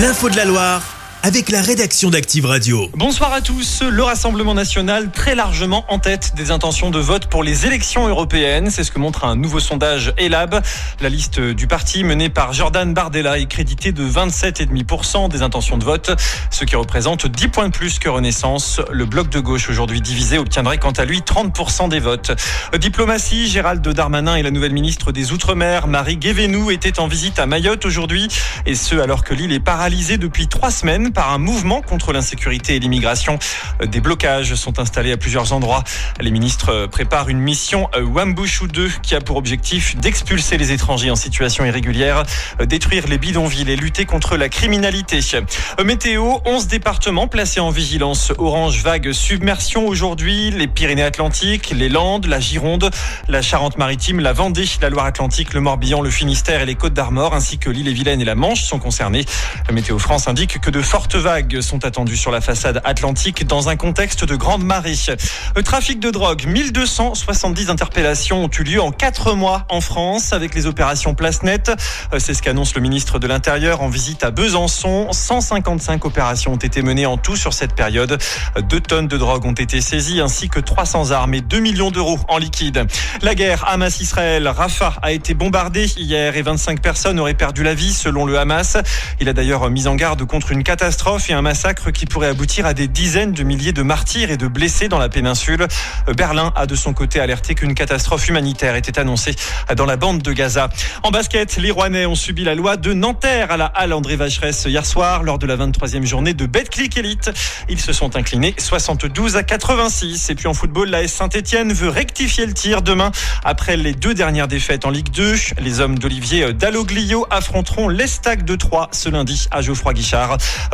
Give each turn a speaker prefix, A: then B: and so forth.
A: L'info de la Loire avec la rédaction d'Active Radio.
B: Bonsoir à tous. Le Rassemblement national très largement en tête des intentions de vote pour les élections européennes. C'est ce que montre un nouveau sondage ELAB. La liste du parti menée par Jordan Bardella est créditée de 27,5% des intentions de vote, ce qui représente 10 points de plus que Renaissance. Le bloc de gauche aujourd'hui divisé obtiendrait quant à lui 30% des votes. Diplomatie, Gérald Darmanin et la nouvelle ministre des Outre-mer, Marie Guévenou, étaient en visite à Mayotte aujourd'hui. Et ce, alors que l'île est paralysée depuis trois semaines par un mouvement contre l'insécurité et l'immigration. Des blocages sont installés à plusieurs endroits. Les ministres préparent une mission Wambushu 2 qui a pour objectif d'expulser les étrangers en situation irrégulière, détruire les bidonvilles et lutter contre la criminalité. Météo, 11 départements placés en vigilance orange vague submersion aujourd'hui. Les Pyrénées-Atlantiques, les Landes, la Gironde, la Charente-Maritime, la Vendée, la Loire-Atlantique, le Morbihan, le Finistère et les Côtes d'Armor, ainsi que l'île-et-Vilaine et la Manche sont concernés. Météo France indique que de fortes fortes vagues sont attendues sur la façade atlantique dans un contexte de grande marée. Le trafic de drogue, 1270 interpellations ont eu lieu en 4 mois en France avec les opérations Place Nette. C'est ce qu'annonce le ministre de l'Intérieur en visite à Besançon. 155 opérations ont été menées en tout sur cette période. 2 tonnes de drogue ont été saisies ainsi que 300 armes et 2 millions d'euros en liquide. La guerre Hamas-Israël, Rafah a été bombardée hier et 25 personnes auraient perdu la vie selon le Hamas. Il a d'ailleurs mis en garde contre une catastrophe et un massacre qui pourrait aboutir à des dizaines de milliers de martyrs et de blessés dans la péninsule. Berlin a de son côté alerté qu'une catastrophe humanitaire était annoncée dans la bande de Gaza. En basket, les Rouennais ont subi la loi de Nanterre à la Halle André Vacheresse hier soir lors de la 23e journée de Betclic Elite. Ils se sont inclinés 72 à 86. Et puis en football, la S Saint-Etienne veut rectifier le tir demain après les deux dernières défaites en Ligue 2. Les hommes d'Olivier Dalloglio affronteront l'Estac de Troyes ce lundi à Geoffroy Guichard